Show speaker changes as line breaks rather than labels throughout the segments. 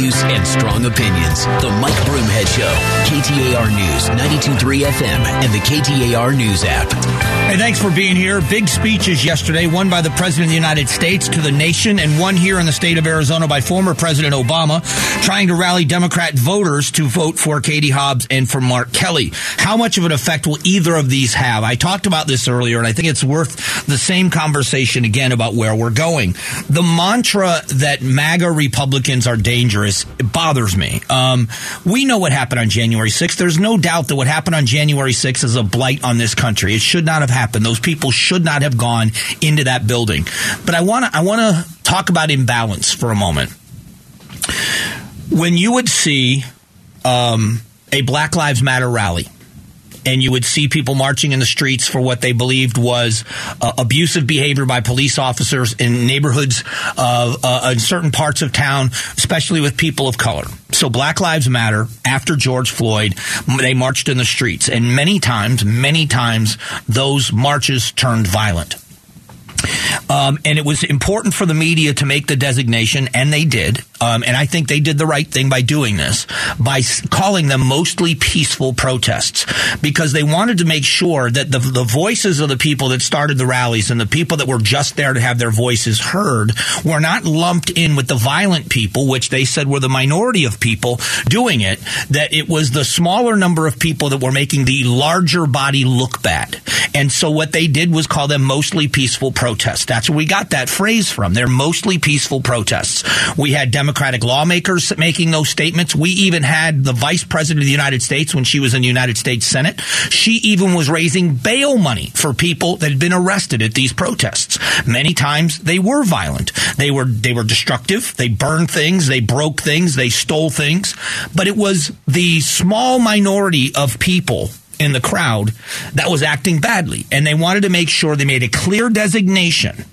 values, and strong opinions. The Mike Broomhead Show, KTAR News, 92.3 FM, and the KTAR News app.
Hey, thanks for being here. Big speeches yesterday, one by the President of the United States to the nation, and one here in the state of Arizona by former President Obama, trying to rally Democrat voters to vote for Katie Hobbs and for Mark Kelly. How much of an effect will either of these have? I talked about this earlier, and I think it's worth the same conversation again about where we're going. The mantra that MAGA Republicans are dangerous bothers me. Um, we know what happened on January 6th. There's no doubt that what happened on January 6th is a blight on this country. It should not have happened. Those people should not have gone into that building. But I want to I want to talk about imbalance for a moment. When you would see um, a Black Lives Matter rally and you would see people marching in the streets for what they believed was uh, abusive behavior by police officers in neighborhoods of uh, in certain parts of town, especially with people of color. So Black Lives Matter, after George Floyd, they marched in the streets. And many times, many times, those marches turned violent. Um, and it was important for the media to make the designation, and they did. Um, and I think they did the right thing by doing this, by calling them mostly peaceful protests, because they wanted to make sure that the, the voices of the people that started the rallies and the people that were just there to have their voices heard were not lumped in with the violent people, which they said were the minority of people doing it, that it was the smaller number of people that were making the larger body look bad. And so what they did was call them mostly peaceful protests. That's where we got that phrase from. They're mostly peaceful protests. We had Democratic lawmakers making those statements. We even had the vice president of the United States when she was in the United States Senate. She even was raising bail money for people that had been arrested at these protests. Many times they were violent. They were they were destructive. They burned things, they broke things, they stole things. But it was the small minority of people in the crowd that was acting badly. And they wanted to make sure they made a clear designation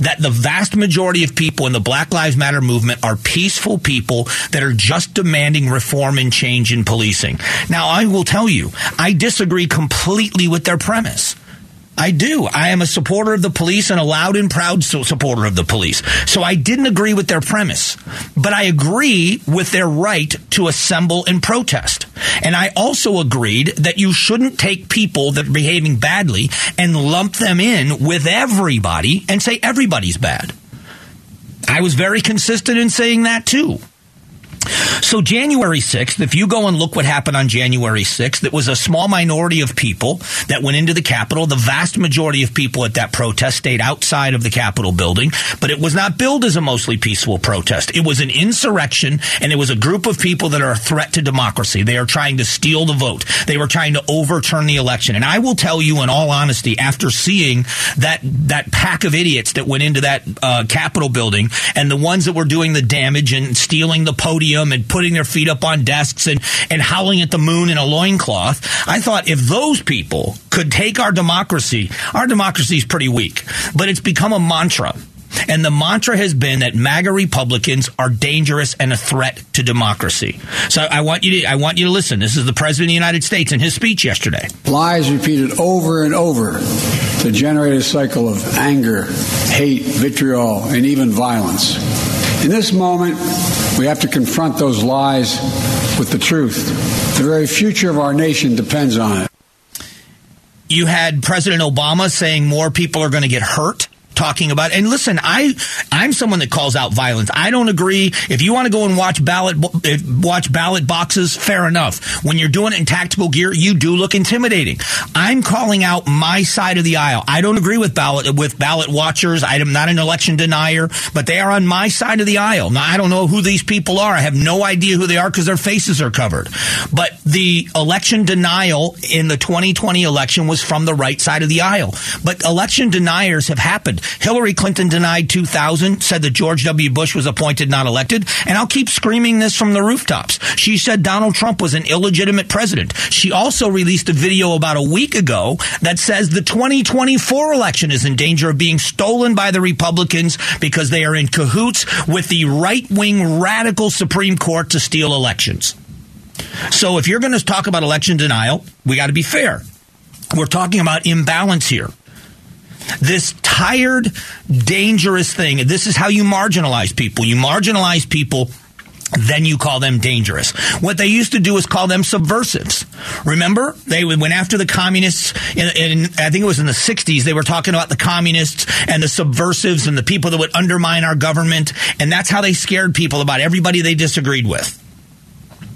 that the vast majority of people in the Black Lives Matter movement are peaceful people that are just demanding reform and change in policing. Now, I will tell you, I disagree completely with their premise. I do. I am a supporter of the police and a loud and proud supporter of the police. So I didn't agree with their premise, but I agree with their right to assemble and protest. And I also agreed that you shouldn't take people that are behaving badly and lump them in with everybody and say everybody's bad. I was very consistent in saying that too. So January 6th, if you go and look what happened on January 6th, it was a small minority of people that went into the Capitol. The vast majority of people at that protest stayed outside of the Capitol building, but it was not billed as a mostly peaceful protest. It was an insurrection, and it was a group of people that are a threat to democracy. They are trying to steal the vote. They were trying to overturn the election. And I will tell you in all honesty, after seeing that, that pack of idiots that went into that uh, Capitol building and the ones that were doing the damage and stealing the podium and putting their feet up on desks and, and howling at the moon in a loincloth. I thought if those people could take our democracy, our democracy is pretty weak, but it's become a mantra. And the mantra has been that MAGA Republicans are dangerous and a threat to democracy. So I want you to I want you to listen. This is the President of the United States in his speech yesterday.
Lies repeated over and over to generate a cycle of anger, hate, vitriol, and even violence. In this moment, we have to confront those lies with the truth. The very future of our nation depends on it.
You had President Obama saying more people are going to get hurt talking about. And listen, I I'm someone that calls out violence. I don't agree. If you want to go and watch ballot eh, watch ballot boxes, fair enough. When you're doing it in tactical gear, you do look intimidating. I'm calling out my side of the aisle. I don't agree with ballot with ballot watchers. I'm not an election denier, but they are on my side of the aisle. Now I don't know who these people are. I have no idea who they are because their faces are covered. But the election denial in the 2020 election was from the right side of the aisle. But election deniers have happened. Hillary Clinton denied 2000, said that George W. Bush was appointed, not elected. And I'll keep screaming this from the rooftops. She said Donald Trump was an illegitimate president. She also released a video about a week ago that says the 2024 election is in danger of being stolen by the Republicans because they are in cahoots with the right wing radical Supreme Court to steal elections. So if you're going to talk about election denial, we got to be fair. We're talking about imbalance here this tired, dangerous thing. This is how you marginalize people. You marginalize people then you call them dangerous. What they used to do is call them subversives. Remember, they went after the communists. In, in, I think it was in the '60s. They were talking about the communists and the subversives and the people that would undermine our government, and that's how they scared people about everybody they disagreed with.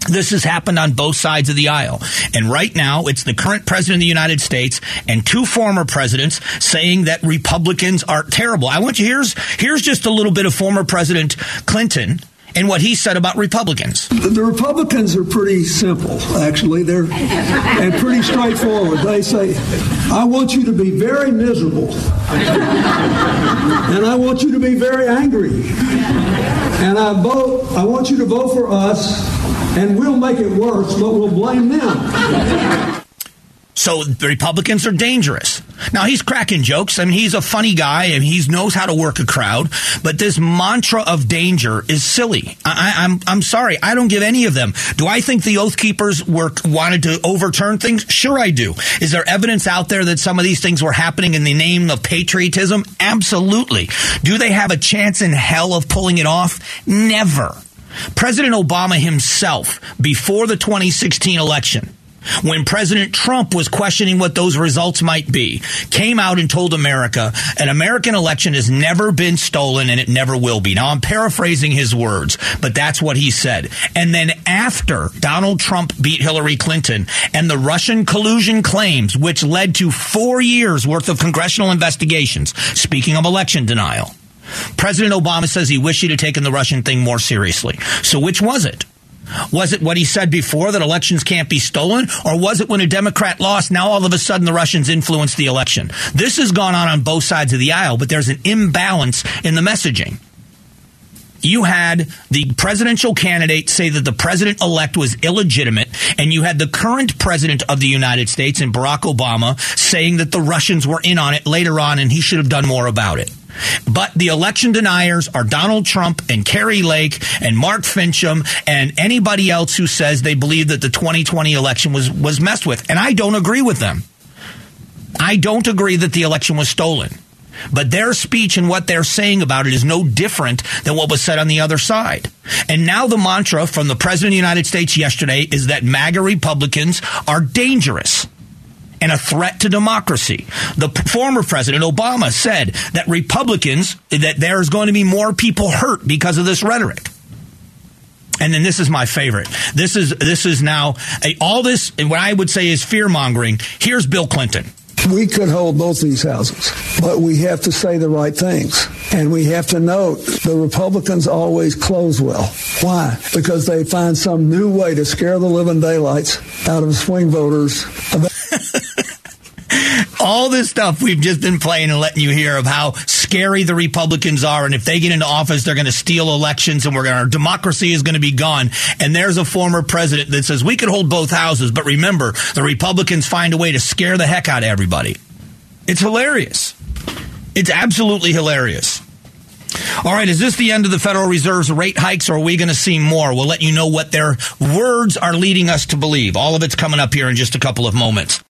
This has happened on both sides of the aisle. And right now, it's the current president of the United States and two former presidents saying that Republicans are terrible. I want you, here's, here's just a little bit of former President Clinton and what he said about Republicans.
The Republicans are pretty simple, actually. They're and pretty straightforward. They say, "I want you to be very miserable, and I want you to be very angry, and I vote. I want you to vote for us, and we'll make it worse, but we'll blame them."
So the Republicans are dangerous. Now he's cracking jokes. I mean, he's a funny guy and he knows how to work a crowd. But this mantra of danger is silly. I, am I'm, I'm sorry. I don't give any of them. Do I think the Oath Keepers were wanted to overturn things? Sure, I do. Is there evidence out there that some of these things were happening in the name of patriotism? Absolutely. Do they have a chance in hell of pulling it off? Never. President Obama himself, before the 2016 election, when President Trump was questioning what those results might be, came out and told America an American election has never been stolen and it never will be. Now I'm paraphrasing his words, but that's what he said. And then after Donald Trump beat Hillary Clinton and the Russian collusion claims, which led to four years worth of congressional investigations, speaking of election denial, President Obama says he wished he'd taken the Russian thing more seriously. So which was it? Was it what he said before that elections can't be stolen? Or was it when a Democrat lost, now all of a sudden the Russians influenced the election? This has gone on on both sides of the aisle, but there's an imbalance in the messaging. You had the presidential candidate say that the president elect was illegitimate, and you had the current president of the United States and Barack Obama saying that the Russians were in on it later on and he should have done more about it. But the election deniers are Donald Trump and Kari Lake and Mark Finchem and anybody else who says they believe that the 2020 election was, was messed with. And I don't agree with them. I don't agree that the election was stolen. But their speech and what they're saying about it is no different than what was said on the other side. And now the mantra from the President of the United States yesterday is that MAGA Republicans are dangerous and a threat to democracy. The former president Obama said that Republicans, that there's going to be more people hurt because of this rhetoric. And then this is my favorite. This is this is now a, all this what I would say is fear mongering. Here's Bill Clinton.
We could hold both these houses, but we have to say the right things. And we have to note the Republicans always close well. Why? Because they find some new way to scare the living daylights out of swing voters.
all this stuff we've just been playing and letting you hear of how scary the Republicans are, and if they get into office, they're going to steal elections, and we're going our democracy is going to be gone. And there's a former president that says we could hold both houses, but remember, the Republicans find a way to scare the heck out of everybody. It's hilarious. It's absolutely hilarious. All right, is this the end of the Federal Reserve's rate hikes, or are we going to see more? We'll let you know what their words are leading us to believe. All of it's coming up here in just a couple of moments.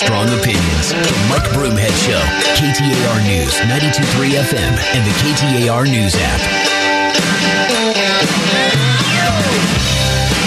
Strong opinions. The Mike Broomhead Show, KTAR News, 92.3 FM, and the KTAR News app.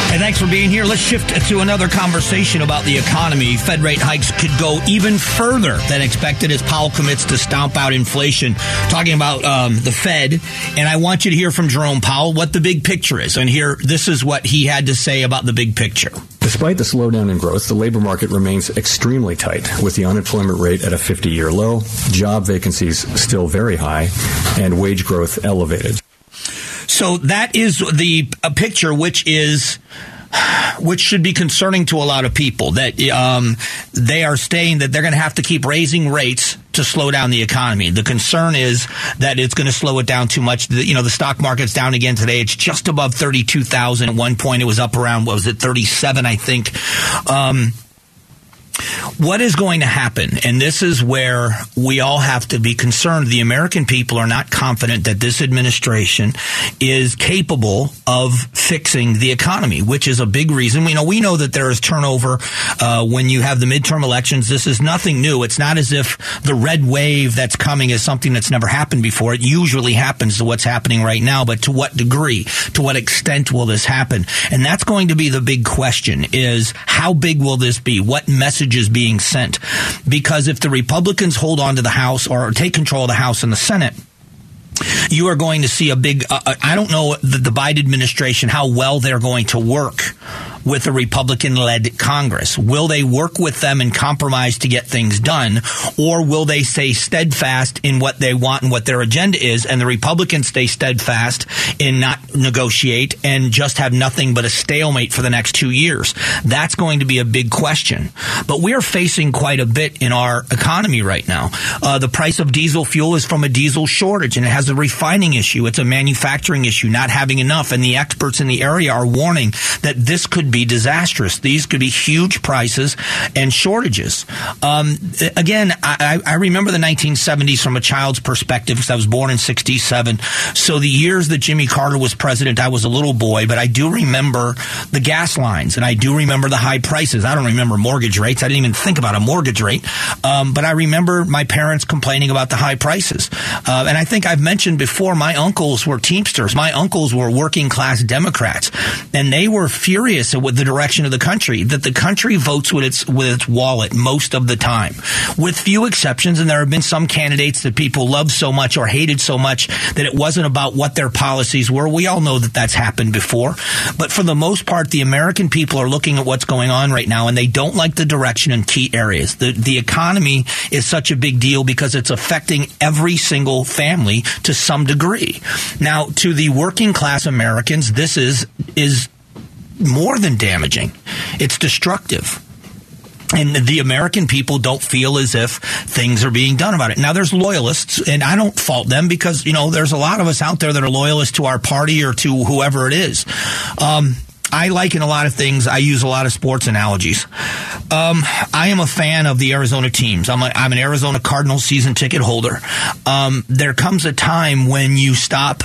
Hey, thanks for being here. Let's shift to another conversation about the economy. Fed rate hikes could go even further than expected as Powell commits to stomp out inflation. Talking about um, the Fed, and I want you to hear from Jerome Powell what the big picture is. And here, this is what he had to say about the big picture.
Despite the slowdown in growth, the labor market remains extremely tight, with the unemployment rate at a 50 year low, job vacancies still very high, and wage growth elevated.
So that is the picture, which is which should be concerning to a lot of people that um, they are saying that they're going to have to keep raising rates to slow down the economy. The concern is that it's going to slow it down too much. The, you know, the stock market's down again today. It's just above 32,000. At one point, it was up around, what was it, 37, I think. Um, what is going to happen? And this is where we all have to be concerned. The American people are not confident that this administration is capable of fixing the economy, which is a big reason. We know we know that there is turnover uh, when you have the midterm elections. This is nothing new. It's not as if the red wave that's coming is something that's never happened before. It usually happens to what's happening right now, but to what degree, to what extent will this happen? And that's going to be the big question: is how big will this be? What message is being sent? Because if the Republicans hold on to the House or take control of the House and the Senate you are going to see a big. Uh, uh I don't know the, the Biden administration how well they're going to work with a Republican led Congress? Will they work with them and compromise to get things done? Or will they stay steadfast in what they want and what their agenda is, and the Republicans stay steadfast in not negotiate and just have nothing but a stalemate for the next two years? That's going to be a big question. But we are facing quite a bit in our economy right now. Uh, the price of diesel fuel is from a diesel shortage, and it has a refining issue. It's a manufacturing issue, not having enough. And the experts in the area are warning that this could be disastrous. These could be huge prices and shortages. Um, again, I, I, remember the 1970s from a child's perspective because I was born in 67. So the years that Jimmy Carter was president, I was a little boy, but I do remember the gas lines and I do remember the high prices. I don't remember mortgage rates. I didn't even think about a mortgage rate. Um, but I remember my parents complaining about the high prices. Uh, and I think I've mentioned before, my uncles were Teamsters. My uncles were working class Democrats and they were furious at with the direction of the country, that the country votes with its with its wallet most of the time, with few exceptions. And there have been some candidates that people loved so much or hated so much that it wasn't about what their policies were. We all know that that's happened before, but for the most part, the American people are looking at what's going on right now, and they don't like the direction in key areas. The the economy is such a big deal because it's affecting every single family to some degree. Now, to the working class Americans, this is is more than damaging. It's destructive. And the American people don't feel as if things are being done about it. Now, there's loyalists, and I don't fault them because, you know, there's a lot of us out there that are loyalists to our party or to whoever it is. Um, I like in a lot of things. I use a lot of sports analogies. Um, I am a fan of the Arizona teams. I'm, a, I'm an Arizona Cardinals season ticket holder. Um, there comes a time when you stop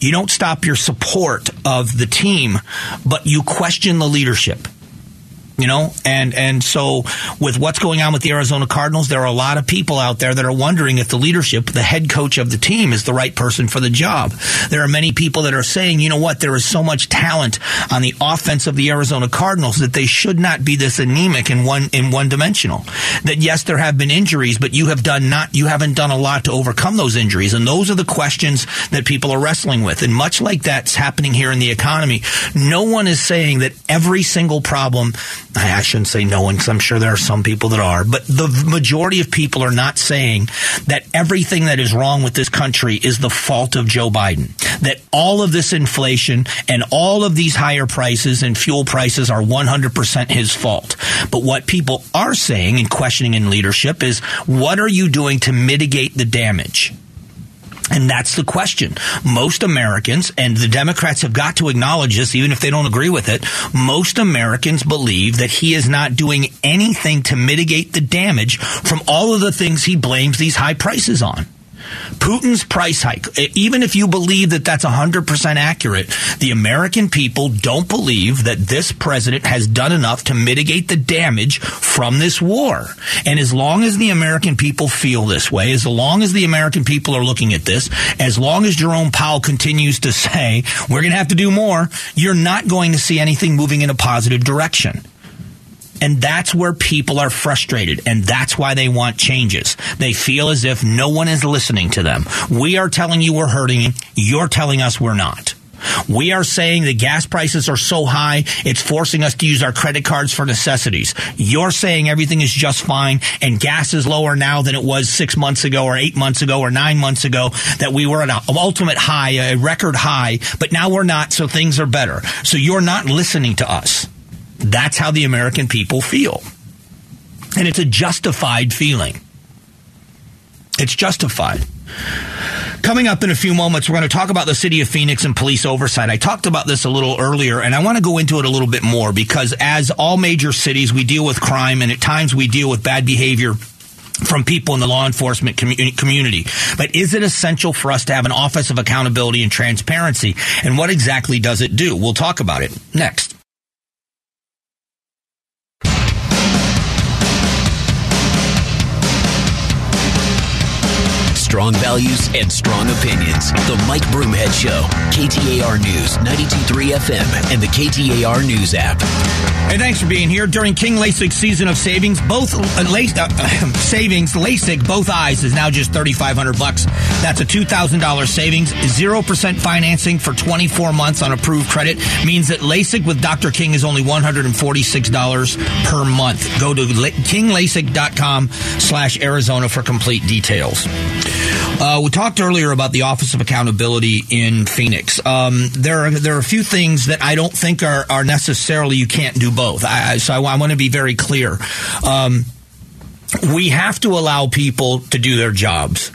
you don't stop your support of the team, but you question the leadership you know? And and so with what's going on with the Arizona Cardinals there are a lot of people out there that are wondering if the leadership the head coach of the team is the right person for the job. There are many people that are saying you know what there is so much talent on the offense of the Arizona Cardinals that they should not be this anemic in one in one dimensional that yes there have been injuries but you have done not you haven't done a lot to overcome those injuries. And those are the questions that people are wrestling with. And much like that's happening here in the economy no one is saying that every single problem I shouldn't say no one because I'm sure there are some people that are, but the majority of people are not saying that everything that is wrong with this country is the fault of Joe Biden. That all of this inflation and all of these higher prices and fuel prices are 100% his fault. But what people are saying and questioning in leadership is what are you doing to mitigate the damage? And that's the question. Most Americans, and the Democrats have got to acknowledge this, even if they don't agree with it, most Americans believe that he is not doing anything to mitigate the damage from all of the things he blames these high prices on. Putin's price hike, even if you believe that that's 100% accurate, the American people don't believe that this president has done enough to mitigate the damage from this war. And as long as the American people feel this way, as long as the American people are looking at this, as long as Jerome Powell continues to say, we're going to have to do more, you're not going to see anything moving in a positive direction. And that's where people are frustrated. And that's why they want changes. They feel as if no one is listening to them. We are telling you we're hurting. You're telling us we're not. We are saying the gas prices are so high, it's forcing us to use our credit cards for necessities. You're saying everything is just fine and gas is lower now than it was six months ago or eight months ago or nine months ago, that we were at an ultimate high, a record high, but now we're not, so things are better. So you're not listening to us. That's how the American people feel. And it's a justified feeling. It's justified. Coming up in a few moments, we're going to talk about the city of Phoenix and police oversight. I talked about this a little earlier, and I want to go into it a little bit more because, as all major cities, we deal with crime, and at times we deal with bad behavior from people in the law enforcement commu- community. But is it essential for us to have an Office of Accountability and Transparency? And what exactly does it do? We'll talk about it next.
Strong values and strong opinions. The Mike Broomhead Show, KTAR News, 92.3 FM, and the KTAR News app.
Hey, thanks for being here. During King LASIK's season of savings, both uh, uh, savings, LASIK, both eyes is now just 3500 bucks. That's a $2,000 savings. 0% financing for 24 months on approved credit means that LASIK with Dr. King is only $146 per month. Go to kinglasik.com slash Arizona for complete details. Uh, we talked earlier about the Office of Accountability in Phoenix. Um, there are there are a few things that I don't think are, are necessarily you can't do both. I, so I, I want to be very clear. Um, we have to allow people to do their jobs,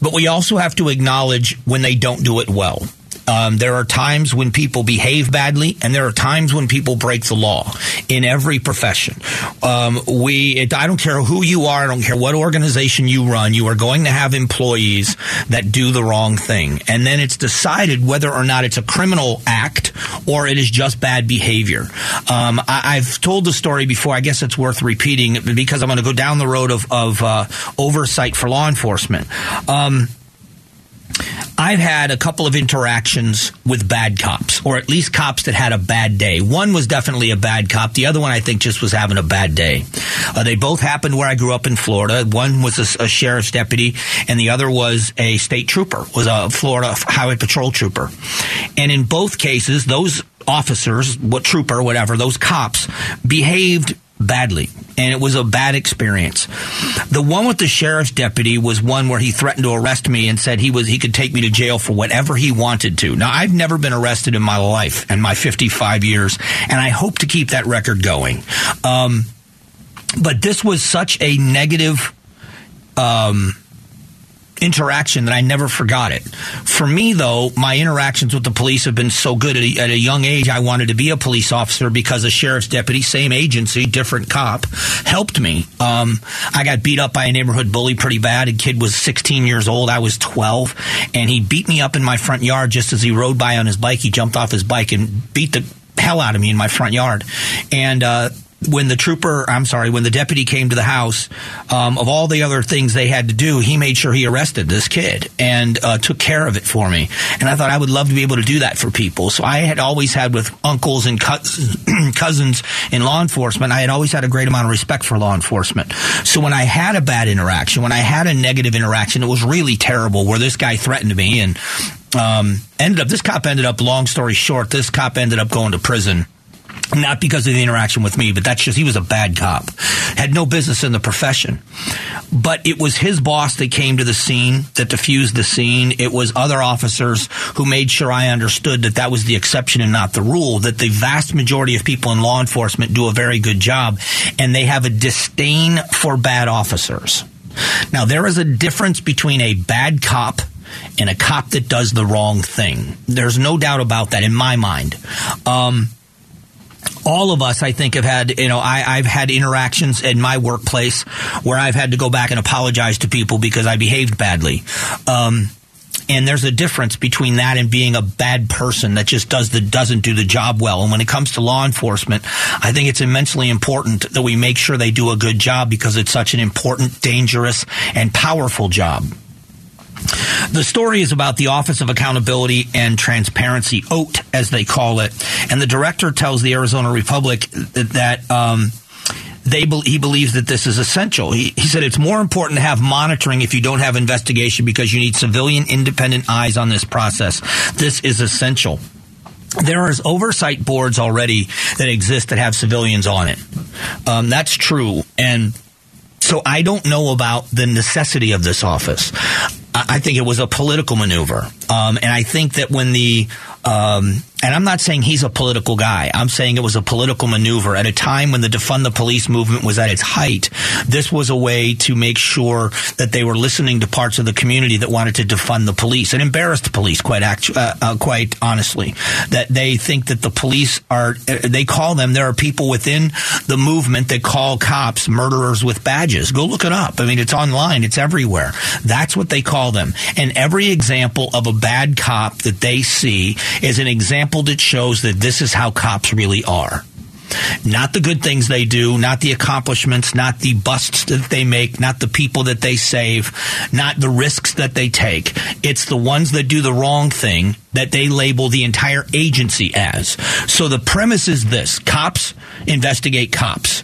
but we also have to acknowledge when they don't do it well. Um, there are times when people behave badly, and there are times when people break the law in every profession. Um, we, it, I don't care who you are, I don't care what organization you run, you are going to have employees that do the wrong thing. And then it's decided whether or not it's a criminal act or it is just bad behavior. Um, I, have told the story before. I guess it's worth repeating because I'm going to go down the road of, of uh, oversight for law enforcement. Um, I've had a couple of interactions with bad cops, or at least cops that had a bad day. One was definitely a bad cop. The other one, I think, just was having a bad day. Uh, they both happened where I grew up in Florida. One was a, a, sheriff's deputy, and the other was a state trooper, was a Florida highway patrol trooper. And in both cases, those officers, what trooper, whatever, those cops behaved badly and it was a bad experience. The one with the sheriff's deputy was one where he threatened to arrest me and said he was he could take me to jail for whatever he wanted to. Now I've never been arrested in my life and my 55 years and I hope to keep that record going. Um, but this was such a negative um, interaction that I never forgot it. For me, though, my interactions with the police have been so good. At a, at a, young age, I wanted to be a police officer because a sheriff's deputy, same agency, different cop, helped me. Um, I got beat up by a neighborhood bully pretty bad. A kid was 16 years old. I was 12, and he beat me up in my front yard just as he rode by on his bike. He jumped off his bike and beat the hell out of me in my front yard. And uh, when the trooper, I'm sorry, when the deputy came to the house, um, of all the other things they had to do, he made sure he arrested this kid and uh, took care of it for me. And I thought I would love to be able to do that for people. So I had always had with uncles and cousins in law enforcement, I had always had a great amount of respect for law enforcement. So when I had a bad interaction, when I had a negative interaction, it was really terrible where this guy threatened me and um, ended up, this cop ended up, long story short, this cop ended up going to prison not because of the interaction with me, but that's just he was a bad cop. Had no business in the profession. But it was his boss that came to the scene, that diffused the scene. It was other officers who made sure I understood that that was the exception and not the rule, that the vast majority of people in law enforcement do a very good job and they have a disdain for bad officers. Now, there is a difference between a bad cop and a cop that does the wrong thing. There's no doubt about that in my mind. Um, all of us, I think, have had, you know, I, have had interactions in my workplace where I've had to go back and apologize to people because I behaved badly. Um, and there's a difference between that and being a bad person that just does the doesn't do the job well. And when it comes to law enforcement, I think it's immensely important that we make sure they do a good job because it's such an important, dangerous, and powerful job. The story is about the Office of Accountability and Transparency, OAT, as they call it. And the director tells the Arizona Republic that. Um, they he believes that this is essential. He, he said it's more important to have monitoring if you don't have investigation because you need civilian independent eyes on this process. This is essential there is oversight boards already that exist that have civilians on it. Um, that's true. And so I don't know about the necessity of this office. I think it was a political maneuver. Um, and I think that when the um, And I'm not saying he's a political guy. I'm saying it was a political maneuver at a time when the defund the police movement was at its height. This was a way to make sure that they were listening to parts of the community that wanted to defund the police and embarrass the police quite actu- uh, uh, quite honestly that they think that the police are they call them there are people within the movement that call cops murderers with badges. Go look it up. I mean it's online. It's everywhere. That's what they call them. And every example of a bad cop that they see is an example that shows that this is how cops really are. Not the good things they do, not the accomplishments, not the busts that they make, not the people that they save, not the risks that they take. It's the ones that do the wrong thing that they label the entire agency as. So the premise is this cops investigate cops.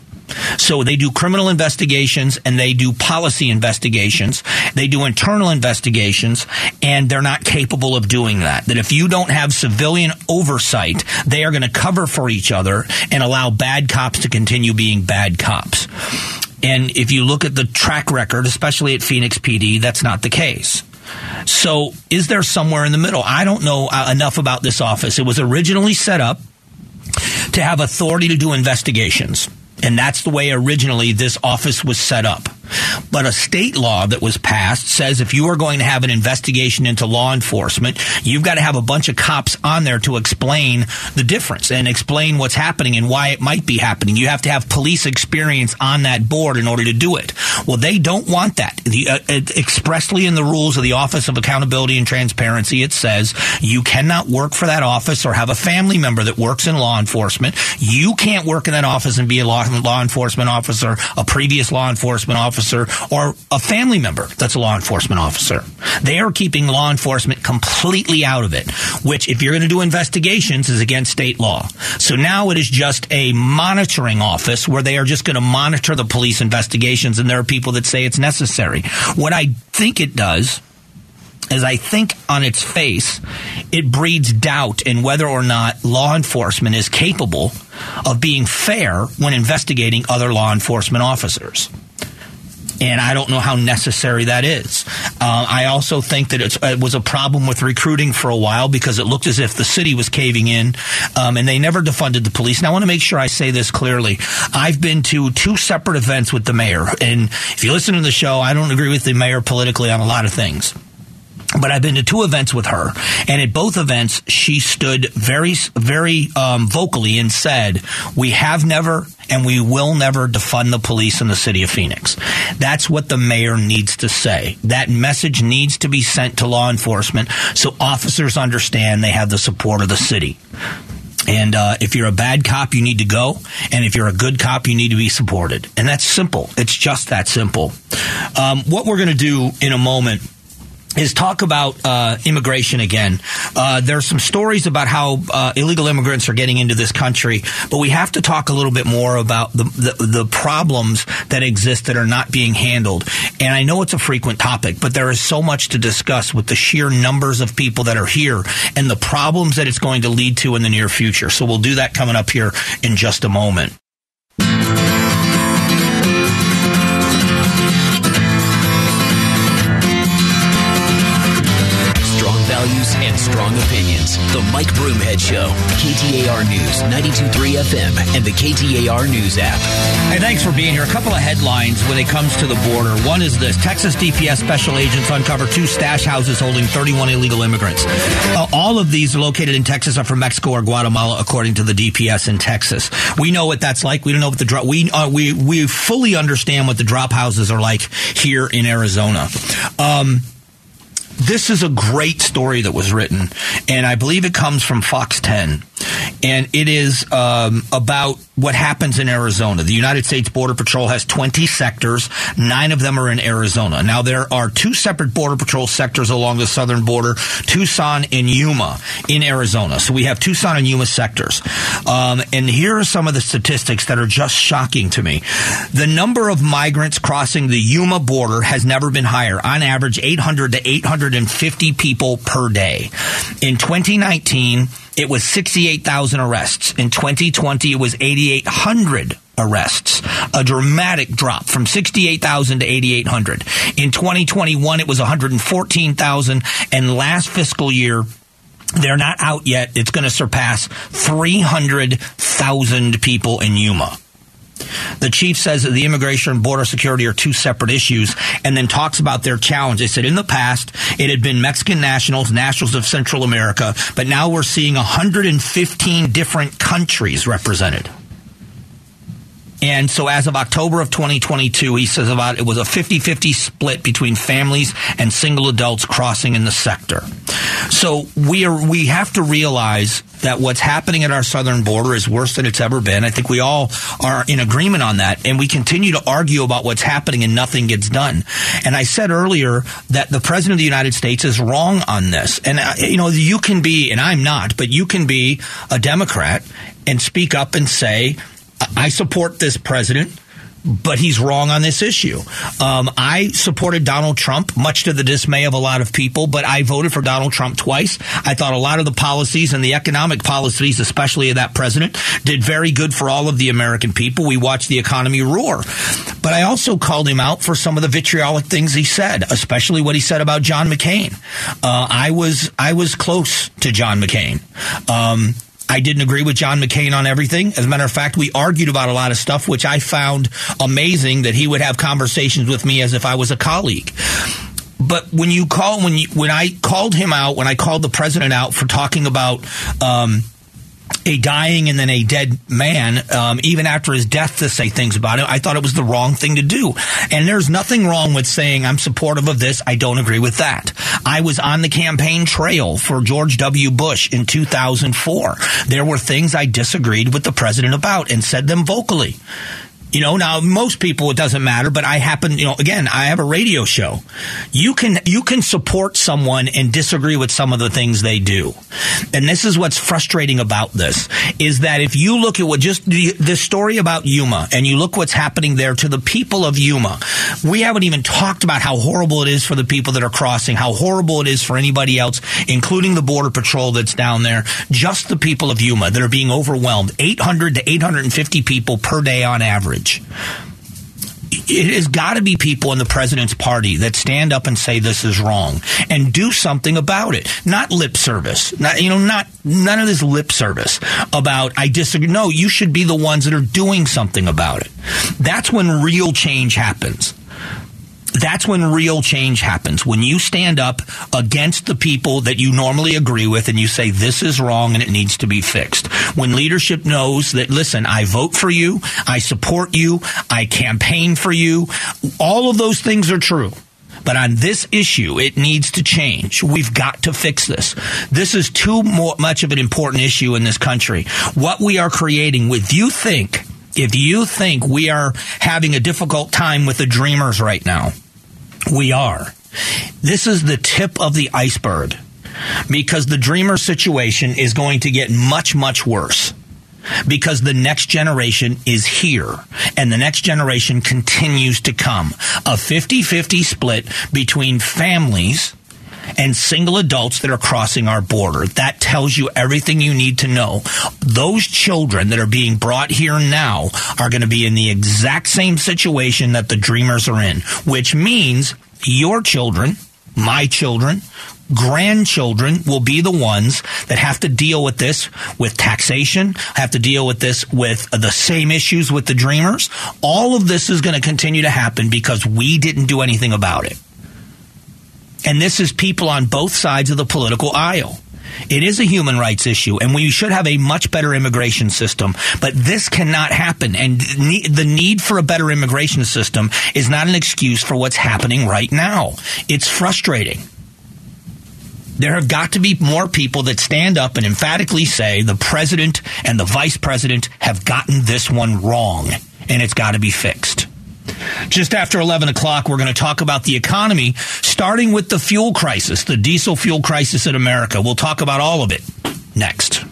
So they do criminal investigations and they do policy investigations. They do internal investigations and they're not capable of doing that. That if you don't have civilian oversight, they are going to cover for each other and allow bad cops to continue being bad cops. And if you look at the track record, especially at Phoenix PD, that's not the case. So, is there somewhere in the middle? I don't know uh, enough about this office. It was originally set up to have authority to do investigations. And that's the way originally this office was set up. But a state law that was passed says if you are going to have an investigation into law enforcement, you've got to have a bunch of cops on there to explain the difference and explain what's happening and why it might be happening. You have to have police experience on that board in order to do it. Well, they don't want that. The, uh, expressly in the rules of the Office of Accountability and Transparency, it says you cannot work for that office or have a family member that works in law enforcement. You can't work in that office and be a law, law enforcement officer, a previous law enforcement officer officer or a family member that's a law enforcement officer. They are keeping law enforcement completely out of it, which, if you're going to do investigations, is against state law. So now it is just a monitoring office where they are just going to monitor the police investigations, and there are people that say it's necessary. What I think it does is I think on its face, it breeds doubt in whether or not law enforcement is capable of being fair when investigating other law enforcement officers and I don't know how necessary that is. Uh, I also think that it was a problem with recruiting for a while because it looked as if the city was caving in, um, and they never defunded the police. Now, I want to make sure I say this clearly. I've been to two separate events with the mayor, and if you listen to the show, I don't agree with the mayor politically on a lot of things but I've been to two events with her, and at both events, she stood very, very um, vocally and said, "We have never and we will never defund the police in the city of Phoenix." That's what the mayor needs to say. That message needs to be sent to law enforcement so officers understand they have the support of the city. And uh, if you're a bad cop, you need to go. And if you're a good cop, you need to be supported. And that's simple. It's just that simple. Um, what we're going to do in a moment is talk about uh, immigration again. Uh, there are some stories about how uh, illegal immigrants are getting into this country, but we have to talk a little bit more about the, the, the problems that exist that are not being handled. And I know it's a frequent topic, but there is so much to discuss with the sheer numbers of people that are here and the problems that it's going to lead to in the near future. So we'll do that coming up here in just a moment.
Strong opinions. The Mike Broomhead Show, KTAR News, 92.3 FM, and the KTAR News app.
Hey, thanks for being here. A couple of headlines when it comes to the border. One is this Texas DPS special agents uncover two stash houses holding 31 illegal immigrants. Uh, all of these are located in Texas are from Mexico or Guatemala, according to the DPS in Texas. We know what that's like. We don't know what the drop. We uh, we we fully understand what the drop houses are like here in Arizona. Um, this is a great story that was written, and I believe it comes from Fox 10. And it is um, about what happens in Arizona. The United States Border Patrol has 20 sectors. Nine of them are in Arizona. Now, there are two separate Border Patrol sectors along the southern border Tucson and Yuma in Arizona. So we have Tucson and Yuma sectors. Um, and here are some of the statistics that are just shocking to me. The number of migrants crossing the Yuma border has never been higher. On average, 800 to 850 people per day. In 2019, it was 68,000 arrests. In 2020, it was 8,800 arrests, a dramatic drop from 68,000 to 8,800. In 2021, it was 114,000, and last fiscal year, They're not out yet. It's going to surpass 300,000 people in Yuma. The chief says that the immigration and border security are two separate issues and then talks about their challenge. They said in the past it had been Mexican nationals, nationals of Central America, but now we're seeing 115 different countries represented. And so as of October of 2022, he says about it was a 50-50 split between families and single adults crossing in the sector. So we are we have to realize that what's happening at our southern border is worse than it's ever been. I think we all are in agreement on that. And we continue to argue about what's happening and nothing gets done. And I said earlier that the president of the United States is wrong on this. And, uh, you know, you can be, and I'm not, but you can be a Democrat and speak up and say, I support this president but he's wrong on this issue. Um, I supported Donald Trump, much to the dismay of a lot of people, but I voted for Donald Trump twice. I thought a lot of the policies and the economic policies, especially of that president, did very good for all of the American people. We watched the economy roar. But I also called him out for some of the vitriolic things he said, especially what he said about John McCain. Uh, I was I was close to John McCain. Um, I didn't agree with John McCain on everything. As a matter of fact, we argued about a lot of stuff, which I found amazing that he would have conversations with me as if I was a colleague. But when you call, when you, when I called him out, when I called the president out for talking about, um, a dying and then a dead man, um, even after his death, to say things about him. I thought it was the wrong thing to do. And there's nothing wrong with saying I'm supportive of this. I don't agree with that. I was on the campaign trail for George W. Bush in 2004. There were things I disagreed with the president about and said them vocally. You know, now most people it doesn't matter, but I happen, you know, again, I have a radio show. You can you can support someone and disagree with some of the things they do. And this is what's frustrating about this is that if you look at what just the, story about Yuma and you look what's happening there to the people of Yuma, we haven't even talked about how horrible it is for the people that are crossing, how horrible it is for anybody else, including the border patrol that's down there, just the people of Yuma that are being overwhelmed. 800 to 850 people per day on average it has got to be people in the president's party that stand up and say this is wrong and do something about it. Not lip service. Not, you know, not none of this lip service about I disagree. No, you should be the ones that are doing something about it. That's when real change happens that's when real change happens. When you stand up against the people that you normally agree with and you say, this is wrong and it needs to be fixed. When leadership knows that, listen, I vote for you, I support you, I campaign for you, all of those things are true. But on this issue, it needs to change. We've got to fix this. This is too much of an important issue in this country. What we are creating with you think if you think we are having a difficult time with the dreamers right now, we are. This is the tip of the iceberg because the dreamer situation is going to get much, much worse because the next generation is here and the next generation continues to come. A 50 50 split between families and single adults that are crossing our border. That tells you everything you need to know. Those children that are being brought here now are going to be in the exact same situation that the dreamers are in, which means your children, my children, grandchildren will be the ones that have to deal with this with taxation, have to deal with this with the same issues with the dreamers. All of this is going to continue to happen because we didn't do anything about it. And this is people on both sides of the political aisle. It is a human rights issue, and we should have a much better immigration system. But this cannot happen. And the need for a better immigration system is not an excuse for what's happening right now. It's frustrating. There have got to be more people that stand up and emphatically say the president and the vice president have gotten this one wrong, and it's got to be fixed. Just after 11 o'clock, we're going to talk about the economy, starting with the fuel crisis, the diesel fuel crisis in America. We'll talk about all of it next.